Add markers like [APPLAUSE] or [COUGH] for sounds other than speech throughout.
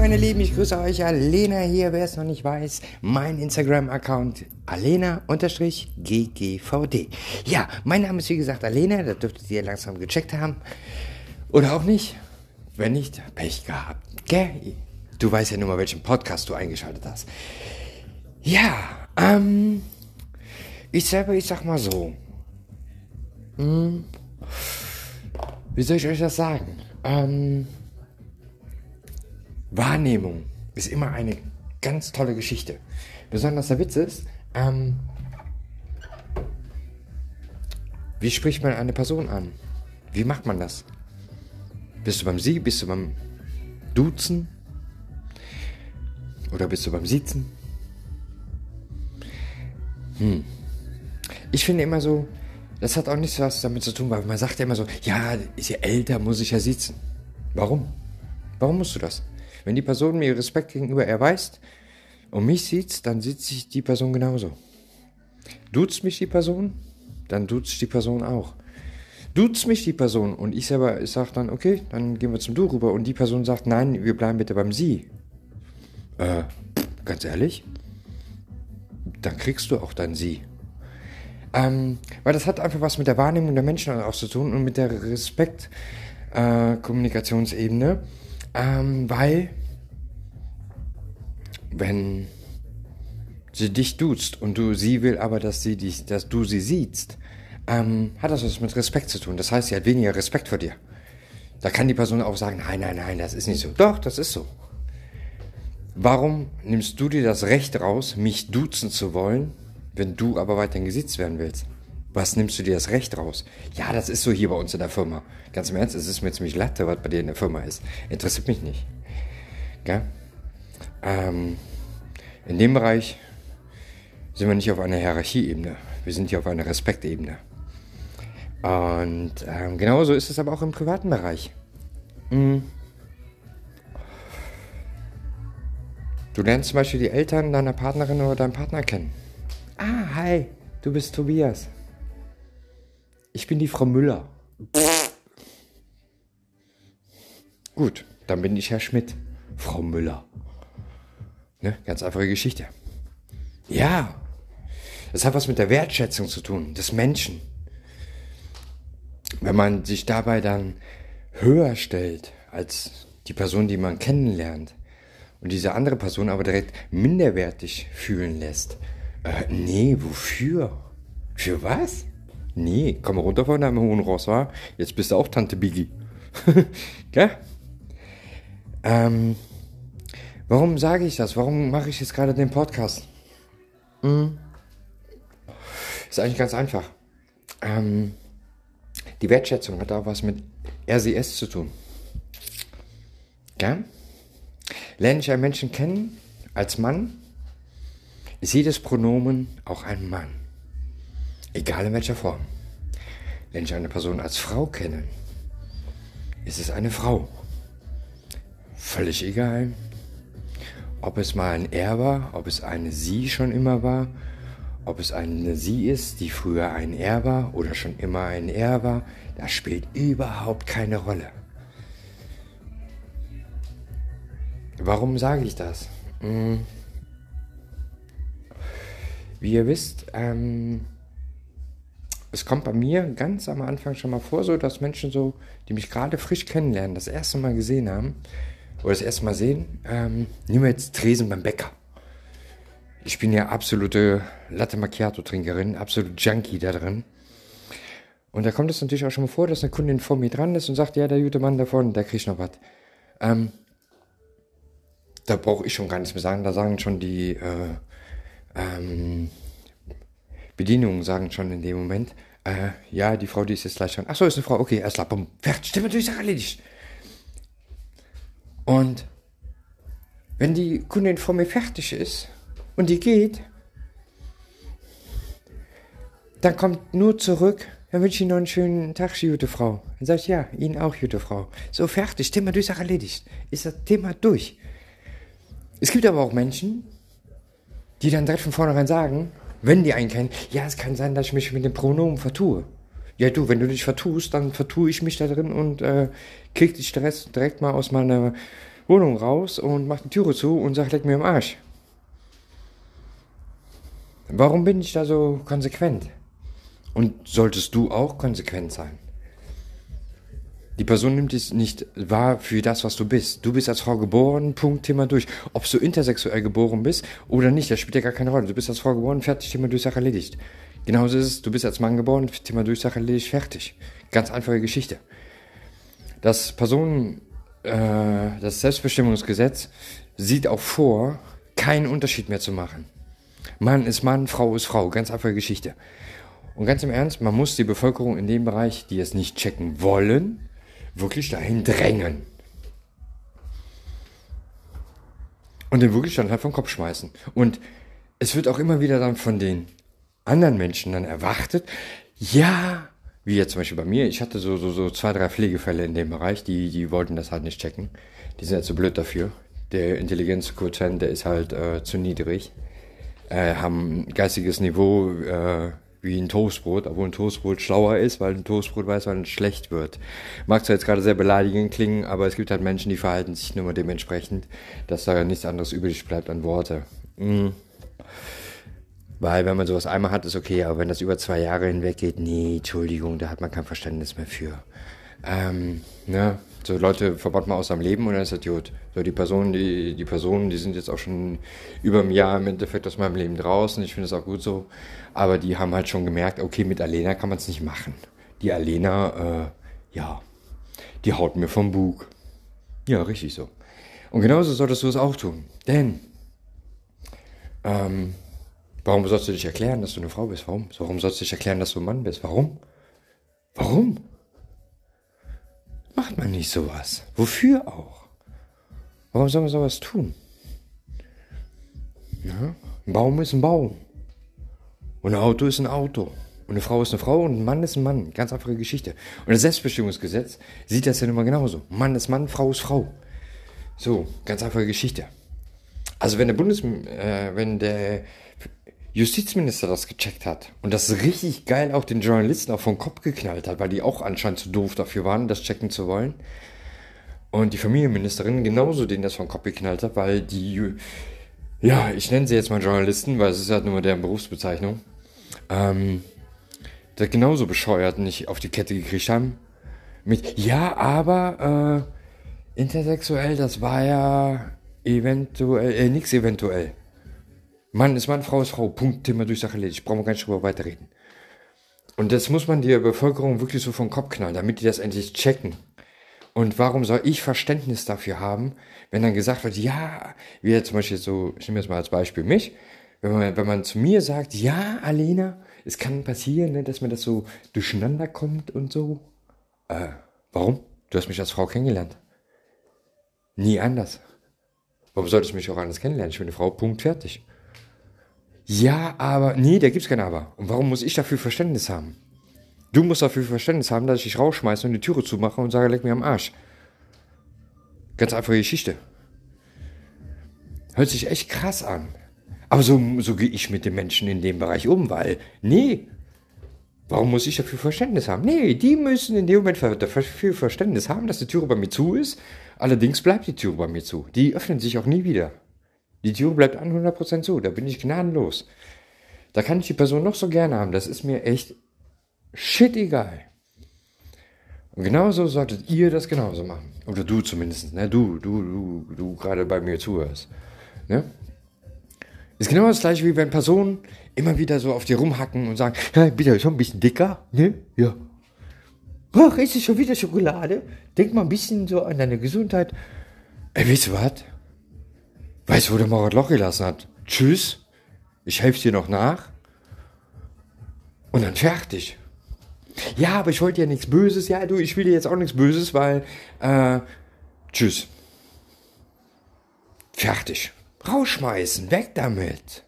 meine Lieben, ich grüße euch. Alena hier, wer es noch nicht weiß. Mein Instagram-Account alena-ggvd. Ja, mein Name ist wie gesagt Alena, das dürftet ihr langsam gecheckt haben. Oder auch nicht. Wenn nicht, Pech gehabt. Gell? Du weißt ja nur mal, welchen Podcast du eingeschaltet hast. Ja, ähm, ich selber, ich sag mal so. Hm, wie soll ich euch das sagen? Ähm, Wahrnehmung ist immer eine ganz tolle Geschichte. Besonders der Witz ist, ähm, wie spricht man eine Person an? Wie macht man das? Bist du beim Sie? Bist du beim Duzen? Oder bist du beim Sitzen? Hm. Ich finde immer so, das hat auch nichts was damit zu tun, weil man sagt ja immer so, ja, ist ja älter, muss ich ja sitzen. Warum? Warum musst du das? Wenn die Person mir Respekt gegenüber erweist und mich sieht, dann sieht sich die Person genauso. Duzt mich die Person, dann duzt die Person auch. Duzt mich die Person und ich selber sage dann, okay, dann gehen wir zum Du rüber und die Person sagt, nein, wir bleiben bitte beim Sie. Äh, ganz ehrlich, dann kriegst du auch dann Sie. Ähm, weil das hat einfach was mit der Wahrnehmung der Menschen auch zu tun und mit der Respekt-Kommunikationsebene. Äh, ähm, weil, wenn sie dich duzt und du sie will aber, dass sie dich, dass du sie siehst, ähm, hat das was mit Respekt zu tun. Das heißt, sie hat weniger Respekt vor dir. Da kann die Person auch sagen, nein, nein, nein, das ist nicht so. Doch, das ist so. Warum nimmst du dir das Recht raus, mich duzen zu wollen, wenn du aber weiterhin gesitzt werden willst? Was nimmst du dir das Recht raus? Ja, das ist so hier bei uns in der Firma. Ganz im Ernst, es ist mir ziemlich latte, was bei dir in der Firma ist. Interessiert mich nicht. Gell? Ähm, in dem Bereich sind wir nicht auf einer Hierarchieebene. Wir sind hier auf einer Respektebene. Und ähm, genauso ist es aber auch im privaten Bereich. Mhm. Du lernst zum Beispiel die Eltern deiner Partnerin oder deinen Partner kennen. Ah, hi, du bist Tobias. Ich bin die Frau Müller. Gut, dann bin ich Herr Schmidt. Frau Müller. Ne? Ganz einfache Geschichte. Ja, das hat was mit der Wertschätzung zu tun, des Menschen. Wenn man sich dabei dann höher stellt als die Person, die man kennenlernt, und diese andere Person aber direkt minderwertig fühlen lässt. Äh, nee, wofür? Für was? Nee, komm runter von deinem hohen Ross, wa? Jetzt bist du auch Tante Biggie. [LAUGHS] Gell? Ähm, warum sage ich das? Warum mache ich jetzt gerade den Podcast? Hm. Ist eigentlich ganz einfach. Ähm, die Wertschätzung hat auch was mit RCS zu tun. Gell? Lerne ich einen Menschen kennen als Mann, ist jedes Pronomen auch ein Mann. Egal in welcher Form. Wenn ich eine Person als Frau kenne, ist es eine Frau. Völlig egal, ob es mal ein Er war, ob es eine Sie schon immer war, ob es eine Sie ist, die früher ein Er war oder schon immer ein Er war, das spielt überhaupt keine Rolle. Warum sage ich das? Hm. Wie ihr wisst, ähm, es kommt bei mir ganz am Anfang schon mal vor, so dass Menschen so, die mich gerade frisch kennenlernen, das erste Mal gesehen haben oder das erste Mal sehen, ähm, nehmen wir jetzt Tresen beim Bäcker. Ich bin ja absolute Latte Macchiato Trinkerin, absolut Junkie da drin. Und da kommt es natürlich auch schon mal vor, dass eine Kundin vor mir dran ist und sagt, ja, der gute Mann davon, der kriegt noch was. Ähm, da brauche ich schon gar nichts mehr sagen. Da sagen schon die äh, ähm, Bedienungen sagen schon in dem Moment, äh, ja, die Frau, die ist jetzt gleich dran. Ach so, ist eine Frau, okay, erst klar, bumm, fertig, Stimme durch, erledigt. Und wenn die Kundin vor mir fertig ist und die geht, dann kommt nur zurück, dann wünsche ich Ihnen noch einen schönen Tag, gute Frau. Dann sage ich, ja, Ihnen auch, gute Frau. So, fertig, Thema durch, Sache erledigt. Ist das Thema durch. Es gibt aber auch Menschen, die dann direkt von vornherein sagen, wenn die einen kennen, ja, es kann sein, dass ich mich mit dem Pronomen vertue. Ja, du, wenn du dich vertust, dann vertue ich mich da drin und äh, krieg dich direkt, mal aus meiner Wohnung raus und macht die Türe zu und sagt, leck mir am Arsch. Warum bin ich da so konsequent? Und solltest du auch konsequent sein? Die Person nimmt es nicht wahr für das, was du bist. Du bist als Frau geboren, Punkt, Thema durch. Ob du intersexuell geboren bist oder nicht, das spielt ja gar keine Rolle. Du bist als Frau geboren, fertig, Thema durch, Sache erledigt. Genauso ist es, du bist als Mann geboren, Thema durch, Sache erledigt, fertig. Ganz einfache Geschichte. Das Personen, äh, das Selbstbestimmungsgesetz sieht auch vor, keinen Unterschied mehr zu machen. Mann ist Mann, Frau ist Frau, ganz einfache Geschichte. Und ganz im Ernst, man muss die Bevölkerung in dem Bereich, die es nicht checken wollen, wirklich dahin drängen. Und den wirklich dann halt vom Kopf schmeißen. Und es wird auch immer wieder dann von den anderen Menschen dann erwartet, ja, wie jetzt zum Beispiel bei mir, ich hatte so, so, so zwei, drei Pflegefälle in dem Bereich, die, die wollten das halt nicht checken. Die sind halt so blöd dafür. Der Intelligenzquotient, der ist halt äh, zu niedrig. Äh, haben geistiges Niveau äh, wie ein Toastbrot, obwohl ein Toastbrot schlauer ist, weil ein Toastbrot weiß, wann es schlecht wird. Mag zwar jetzt gerade sehr beleidigend klingen, aber es gibt halt Menschen, die verhalten sich nur mal dementsprechend, dass da nichts anderes übrig bleibt an Worte. Mhm. Weil wenn man sowas einmal hat, ist okay, aber wenn das über zwei Jahre hinweg geht, nee, Entschuldigung, da hat man kein Verständnis mehr für. Ähm, ne? So Leute verbaut man aus seinem Leben und dann ist das gut. So die Personen, die, die Personen, die sind jetzt auch schon über ein Jahr im Endeffekt aus meinem Leben draußen. Ich finde es auch gut so. Aber die haben halt schon gemerkt, okay, mit Alena kann man es nicht machen. Die Alena, äh, ja, die haut mir vom Bug. Ja, richtig so. Und genauso solltest du es auch tun. Denn, ähm, Warum sollst du dich erklären, dass du eine Frau bist? Warum? Warum sollst du dich erklären, dass du ein Mann bist? Warum? Warum? Macht man nicht sowas? Wofür auch? Warum soll man sowas tun? Ja? Ein Baum ist ein Baum. Und ein Auto ist ein Auto. Und eine Frau ist eine Frau und ein Mann ist ein Mann. Ganz einfache Geschichte. Und das Selbstbestimmungsgesetz sieht das ja nun mal genauso. Mann ist Mann, Frau ist Frau. So, ganz einfache Geschichte. Also wenn der Bundes, äh, wenn der Justizminister das gecheckt hat und das richtig geil auch den Journalisten auch vom Kopf geknallt hat, weil die auch anscheinend zu doof dafür waren, das checken zu wollen. Und die Familienministerin genauso denen das vom Kopf geknallt hat, weil die, ja, ich nenne sie jetzt mal Journalisten, weil es ist halt nur deren Berufsbezeichnung, ähm, das genauso bescheuert nicht auf die Kette gekriegt haben. Mit, ja, aber, äh, intersexuell, das war ja eventuell, äh, nix eventuell. Mann ist Mann, Frau ist Frau. Punkt, Thema durch Sache erledigt. Brauchen wir gar nicht drüber weiterreden. Und das muss man der Bevölkerung wirklich so vom Kopf knallen, damit die das endlich checken. Und warum soll ich Verständnis dafür haben, wenn dann gesagt wird, ja, wie jetzt zum Beispiel so, ich nehme jetzt mal als Beispiel mich, wenn man, wenn man zu mir sagt, ja, Alena, es kann passieren, ne, dass mir das so durcheinander kommt und so. Äh, warum? Du hast mich als Frau kennengelernt. Nie anders. Warum solltest du mich auch anders kennenlernen? Ich bin eine Frau, Punkt, fertig. Ja, aber, nee, da gibt's kein Aber. Und warum muss ich dafür Verständnis haben? Du musst dafür Verständnis haben, dass ich dich rausschmeiße und die Türe zumache und sage, leck mir am Arsch. Ganz einfache Geschichte. Hört sich echt krass an. Aber so, so gehe ich mit den Menschen in dem Bereich um, weil, nee, warum muss ich dafür Verständnis haben? Nee, die müssen in dem Moment dafür Verständnis haben, dass die Türe bei mir zu ist. Allerdings bleibt die Türe bei mir zu. Die öffnet sich auch nie wieder. Die Tür bleibt 100% zu, da bin ich gnadenlos. Da kann ich die Person noch so gerne haben, das ist mir echt shit egal. Und genauso solltet ihr das genauso machen. Oder du zumindest, ne? Du, du, du, du gerade bei mir zuhörst. Ne? Ist genau das gleiche, wie wenn Personen immer wieder so auf dir rumhacken und sagen, hey, bitte schon ein bisschen dicker, ne? Ja. Ach, ist es schon wieder Schokolade? Denk mal ein bisschen so an deine Gesundheit. Ey, weißt du was? Weißt du, wo der Morat Loch gelassen hat? Tschüss. Ich helfe dir noch nach. Und dann fertig. Ja, aber ich wollte ja nichts Böses. Ja, du, ich will dir jetzt auch nichts Böses, weil, äh, tschüss. Fertig. Rausschmeißen. Weg damit.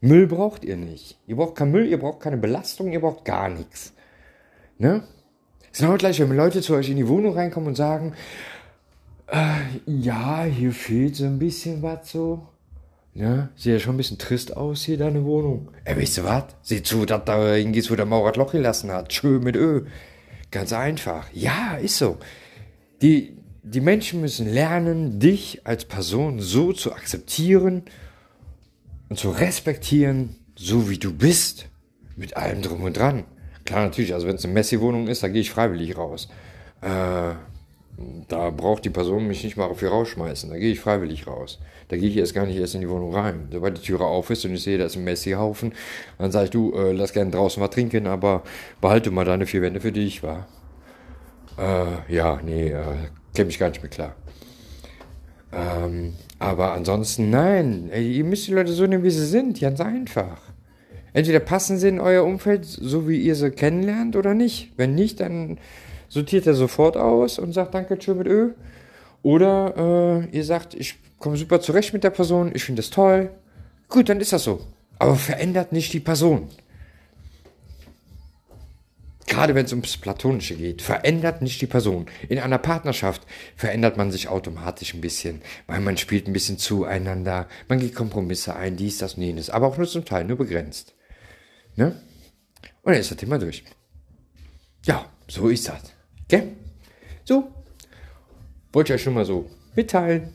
Müll braucht ihr nicht. Ihr braucht keinen Müll, ihr braucht keine Belastung, ihr braucht gar nichts. Ne? Es ist genau gleich, wenn Leute zu euch in die Wohnung reinkommen und sagen, äh, ja, hier fehlt so ein bisschen was so. Ja, sieht ja schon ein bisschen trist aus hier, deine Wohnung. Ey, weißt du was? Sieh zu, dass da hingehst, wo der Maurer Loch gelassen hat. Schön mit Ö. Ganz einfach. Ja, ist so. Die, die Menschen müssen lernen, dich als Person so zu akzeptieren und zu respektieren, so wie du bist, mit allem drum und dran. Klar, natürlich, also wenn es eine Messi-Wohnung ist, da gehe ich freiwillig raus. Äh, da braucht die Person mich nicht mal auf hier rausschmeißen. Da gehe ich freiwillig raus. Da gehe ich erst gar nicht erst in die Wohnung rein. Sobald die Türe auf ist und ich sehe, da ist ein Messi-Haufen, dann sage ich, du, äh, lass gerne draußen was trinken, aber behalte mal deine vier Wände für dich, wa? Äh, ja, nee, äh, käme ich gar nicht mehr klar. Ähm, aber ansonsten, nein, ey, ihr müsst die Leute so nehmen, wie sie sind, ganz einfach. Entweder passen sie in euer Umfeld, so wie ihr sie kennenlernt, oder nicht. Wenn nicht, dann sortiert er sofort aus und sagt Danke, tschö mit Ö. Oder äh, ihr sagt, ich komme super zurecht mit der Person, ich finde es toll. Gut, dann ist das so. Aber verändert nicht die Person. Gerade wenn es ums Platonische geht, verändert nicht die Person. In einer Partnerschaft verändert man sich automatisch ein bisschen, weil man spielt ein bisschen zueinander, man geht Kompromisse ein, dies, das und jenes, aber auch nur zum Teil, nur begrenzt. Ne? Und dann ist das Thema durch. Ja, so ist das. Gell? So, wollte ich euch schon mal so mitteilen,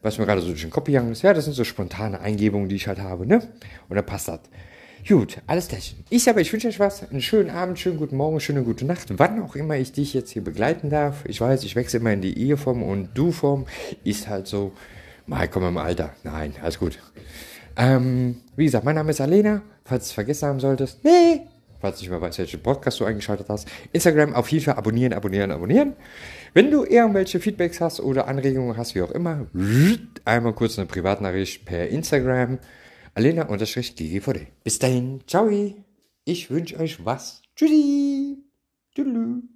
was mir gerade so durch den Kopf gegangen ist. Ja, das sind so spontane Eingebungen, die ich halt habe, ne? Und dann passt das. Gut, alles gleich. Ich aber, ich wünsche euch was. Einen schönen Abend, schönen guten Morgen, schöne gute Nacht. Wann auch immer ich dich jetzt hier begleiten darf. Ich weiß, ich wechsle immer in die Ihr-Form und Du-Form. Ist halt so. Mal komm im Alter. Nein, alles gut. Ähm, wie gesagt, mein Name ist Alena. Falls du es vergessen haben solltest. Nee. Falls nicht mehr weißt, welchen Podcast du eingeschaltet hast. Instagram auf jeden Fall abonnieren, abonnieren, abonnieren. Wenn du irgendwelche Feedbacks hast oder Anregungen hast, wie auch immer, einmal kurz eine Privatnachricht per Instagram. Alena-GGVD. Bis dahin, ciao. Ich wünsche euch was. Tschüssi. Tschüss.